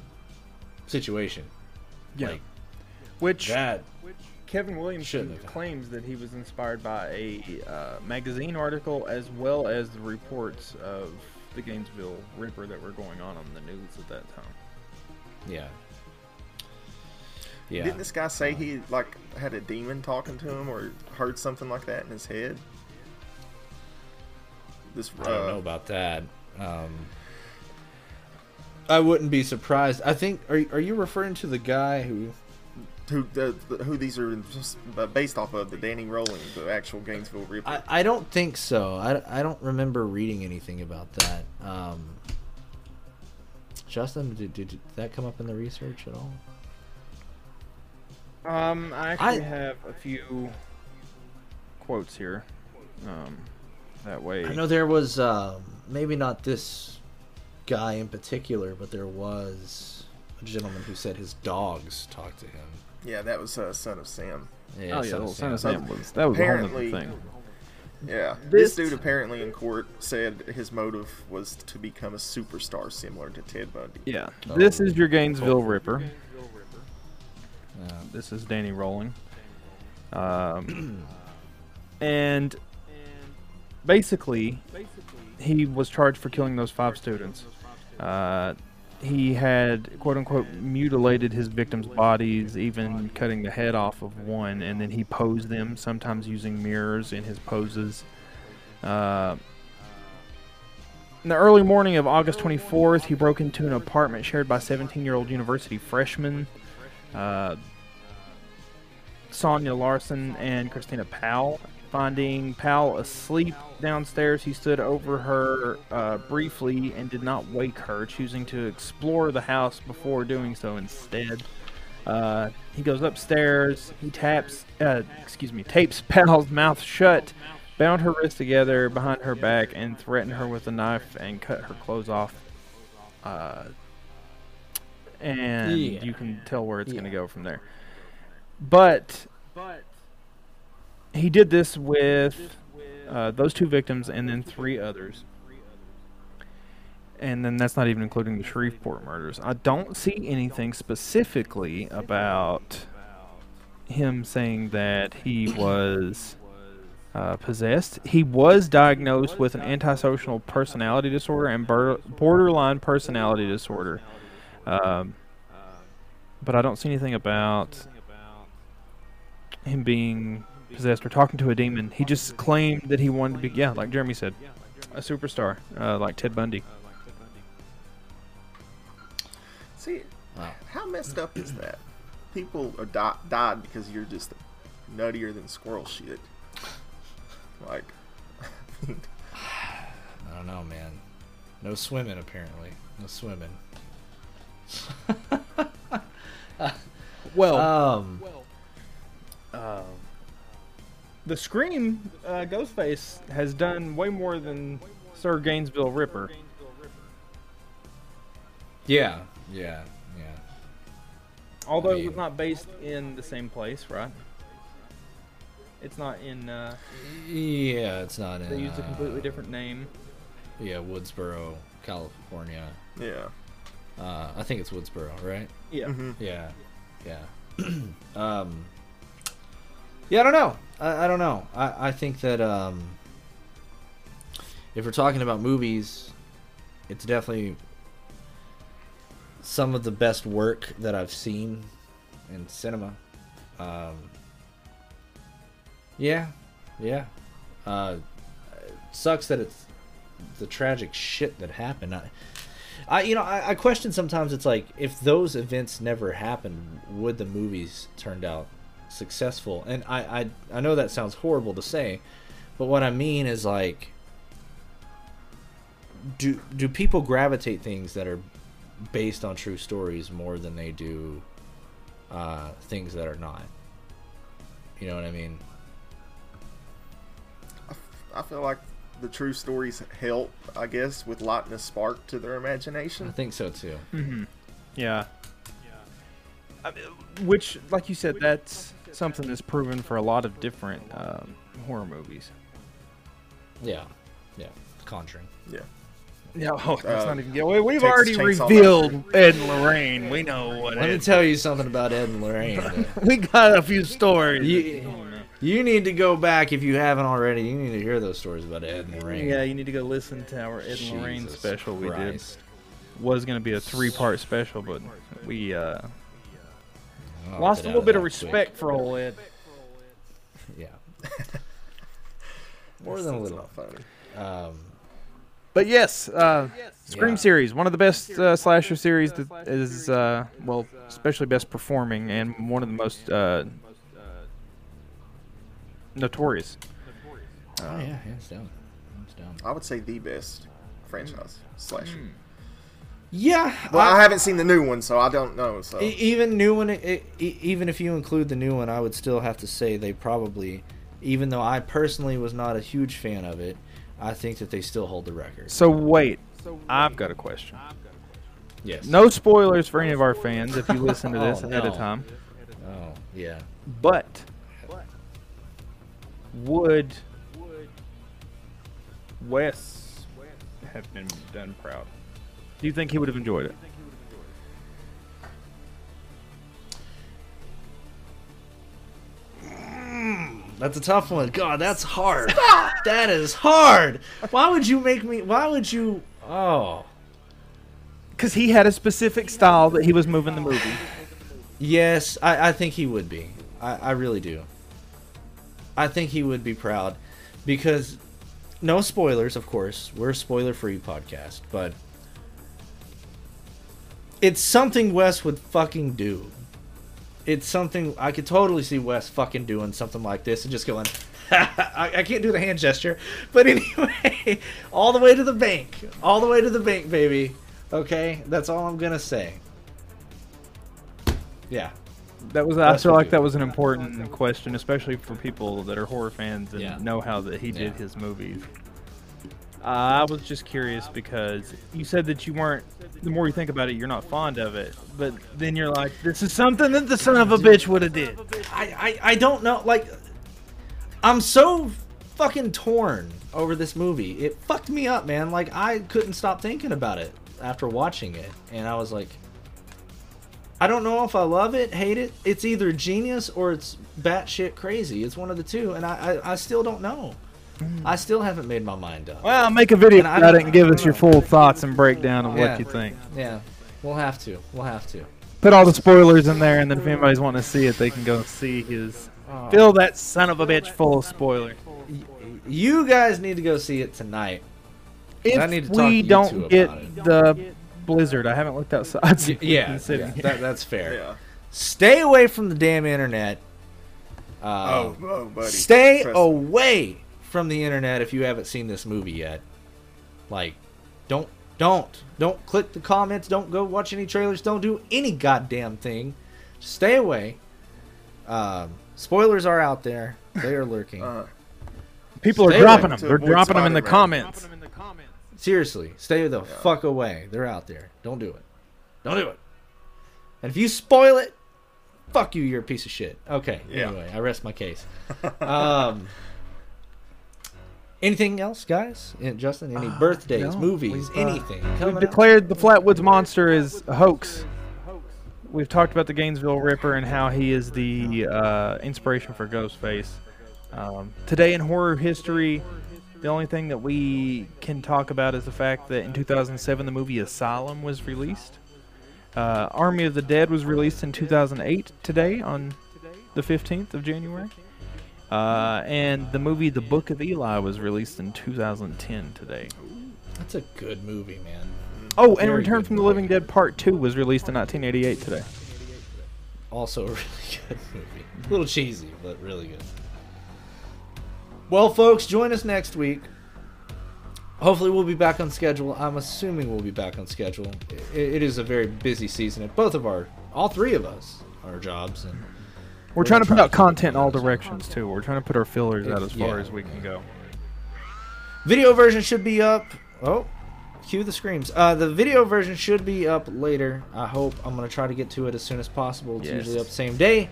situation. Yeah. Like Which that. Kevin Shouldn't Williamson claims that he was inspired by a uh, magazine article as well as the reports of the Gainesville Ripper that were going on on the news at that time. Yeah. Yeah. didn't this guy say he like had a demon talking to him or heard something like that in his head? This I don't uh, know about that. Um, I wouldn't be surprised. I think. Are are you referring to the guy who? Who the, the- who these are uh, based off of the Danny Rolling, the actual Gainesville Ripper. I, I don't think so. I, I don't remember reading anything about that. Um, Justin, did, did, did that come up in the research at all? Um, I actually I- have a few quotes here. Um, that way. I know there was um, maybe not this guy in particular, but there was a gentleman who said his dogs talked to him. Yeah, that was uh, Son of Sam. Yeah, oh yeah, Son well, of Son of Sam. Sam was that was a whole Apparently- thing. Yeah, This- this dude apparently in court said his motive was to become a superstar similar to Ted Bundy. Yeah, Oh. this is your Gainesville Ripper. Yeah. This is Danny Rolling. Um, and basically, he was charged for killing those five students. Uh, he had, quote unquote, mutilated his victims' bodies, even cutting the head off of one, and then he posed them, sometimes using mirrors in his poses. Uh, in the early morning of August 24th, he broke into an apartment shared by 17 year old university freshmen. Uh, Sonja Larson and Christina Powell. Finding Powell asleep downstairs, he stood over her uh, briefly and did not wake her, choosing to explore the house before doing so instead. Uh, he goes upstairs. He taps, uh, excuse me, tapes Powell's mouth shut, bound her wrists together behind her back, and threatened her with a knife and cut her clothes off. Uh, and Yeah. you can tell where it's going to go from there. But he did this with uh, those two victims and then three others. And then that's not even including the Shreveport murders. I don't see anything specifically about him saying that he was uh, possessed. He was diagnosed with an antisocial personality disorder and borderline personality disorder. Um, but I don't see anything about him being possessed or talking to a demon. He just claimed that he wanted to be, yeah, like Jeremy said, a superstar, uh, like Ted Bundy. See, Wow. how messed up is that? People are di- died because you're just nuttier than squirrel shit. Like, I don't know, man. No swimming, apparently. No swimming. Well, Um, uh, the Scream uh, Ghostface has done way more than Sir Gainesville Ripper. yeah, yeah, yeah. Although it mean- was not based in the same place, right? It's not in. Uh, Yeah, it's not in. they used a completely uh, different name. Yeah, Woodsboro, California. yeah. Uh, I think it's Woodsboro, right? Yeah. hmm Yeah, yeah. um, yeah, I don't know. I, I don't know. I, I think that um, if we're talking about movies, it's definitely some of the best work that I've seen in cinema. Um, yeah, yeah. Uh, sucks that it's the tragic shit that happened. I, I you know I, I question sometimes it's like if those events never happened would the movies turned out successful and I, I I know that sounds horrible to say but what I mean is like do do people gravitate things that are based on true stories more than they do uh, things that are not you know what I mean I feel like the true stories help, I guess, with lighting a spark to their imagination. I think so too Mm-hmm. Yeah. I mean, which, like you said, that's something that's proven for a lot of different um, horror movies. yeah yeah Conjuring Yeah. Yeah, oh, that's Uh, not even. Yeah, we, we've Texas already Chainsaw revealed Ed and Lorraine. We know what. let me Ed, tell you something about Ed and Lorraine we got a few stories. You- You need to go back if you haven't already. You need to hear those stories about Ed and Lorraine. Yeah, you need to go listen to our Ed and Lorraine Jesus special we did. Christ. Was going to be a three-part special, but we uh, I'll lost a little bit of that respect for old Ed. Yeah. More than a little. not funny. Um, But yes, uh, Scream Yeah. series, one of the best uh, slasher series that is, uh, well, especially best performing and one of the most uh, notorious. oh yeah, hands down. Hands down. I would say the best franchise slasher. Yeah. Well, I, I- haven't seen the new one, so I don't know. So even new one, e- even if you include the new one, I would still have to say they probably, even though I personally was not a huge fan of it, I think that they still hold the record. So wait, I've got a question. Yes. No spoilers for any of our fans if you listen to oh, this Oh, ahead of time. Oh, yeah. But would Wes have been done proud? Do you think he would have enjoyed it? Mm, that's a tough one. God, that's hard. that is hard. Why would you make me? Why would you? Oh, Because he had a specific style that he was moving the movie. yes, I, I think he would be. I, I really do. I think he would be proud because no spoilers, of course. We're a spoiler-free podcast, but it's something Wes would fucking do. It's something I could totally see Wes fucking doing something like this and just going. I, I can't do the hand gesture, but anyway, all the way to the bank, all the way to the bank, baby. Okay, that's all I'm gonna say. Yeah, That was I Wes feel like do that was an important question, especially for people that are horror fans and Yeah. know how that he did Yeah. his movies. I was just curious because you said that you weren't. The more you think about it, you're not fond of it. But then you're like, this is something that the son of a bitch would have did. I, I I don't know. Like, I'm so fucking torn over this movie. It fucked me up, man. Like, I couldn't stop thinking about it after watching it, and I was like, I don't know if I love it, hate it. It's either genius or it's batshit crazy. It's one of the two, and I I, I still don't know. I still haven't made my mind up. Well, make a video And I about don't- it and give us your full thoughts and breakdown of Yeah. what you think. Yeah, we'll have to. We'll have to. Put all the spoilers in there, and then if anybody's wanting to see it, they can go see his. Fill that son of a bitch full of spoilers. You guys need to go see it tonight. I need to If talk to we you don't about get it. the blizzard, I haven't looked outside. since Yeah, yeah, that, that's fair. Yeah. Stay away from the damn internet. Uh, Oh, oh, buddy. stay Trust me. Away from the internet if you haven't seen this movie yet. Like, don't, don't, don't click the comments. Don't go watch any trailers. Don't do any goddamn thing. Just stay away. Um, spoilers are out there. They are lurking. Uh, People are dropping them. They're dropping them in the Spider-Man. comments. Seriously, stay the fuck away. They're out there. Don't do it. Don't do it. And if you spoil it, fuck you. You're a piece of shit. Okay. Yeah. Anyway, I rest my case. um. Anything else, guys? Justin, any birthdays, no, movies, we've, uh, anything We've coming up? declared the Flatwoods Monster is a hoax. We've talked about the Gainesville Ripper and how he is the uh, inspiration for Ghostface. Um, today in horror history, the only thing that we can talk about is the fact that in 2007 the movie Asylum was released. Uh, Army of the Dead was released in 2008 today on the 15th of January. Uh, and the movie The Book of Eli was released in 2010 today. That's a good movie, man. Oh, and Very Return from the movie. Living Dead Part 2 was released in 1988 today. Also a really good movie. A little cheesy, but really good. Well, folks, join us next week. Hopefully, we'll be back on schedule. I'm assuming we'll be back on schedule. It is a very busy season at both of our, all three of us, our jobs, and We're, trying to put out content in all directions, too. We're trying to put our fillers out as far Yeah. as we can go. Video version should be up. Oh, cue the screams. Uh, the video version should be up later. I hope. I'm gonna try to get to it as soon as possible. It's Yes. usually up same day,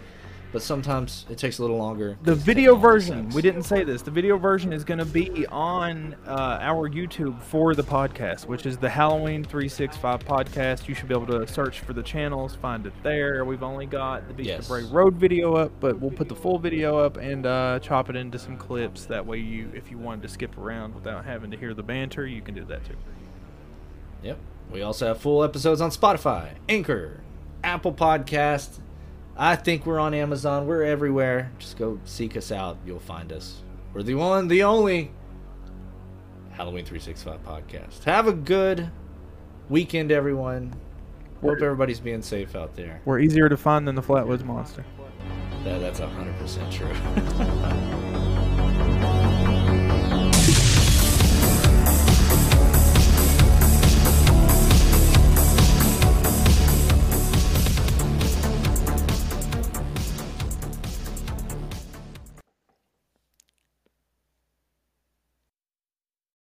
but sometimes it takes a little longer. The video version, sucks. we didn't say this. The video version is going to be on uh, our YouTube for the podcast, which is the Halloween 365 podcast. You should be able to search for the channels, find it there. We've only got the Beast Yes. of Bray Road video up, but we'll put the full video up and uh, chop it into some clips. That way, you, if you wanted to skip around without having to hear the banter, you can do that too. Yep. We also have full episodes on Spotify, Anchor, Apple Podcast. I think we're on Amazon. We're everywhere. Just go seek us out. You'll find us. We're the one, the only Halloween 365 podcast. Have a good weekend, everyone. Hope everybody's being safe out there. We're easier to find than the Flatwoods Monster. That, that's 100% true.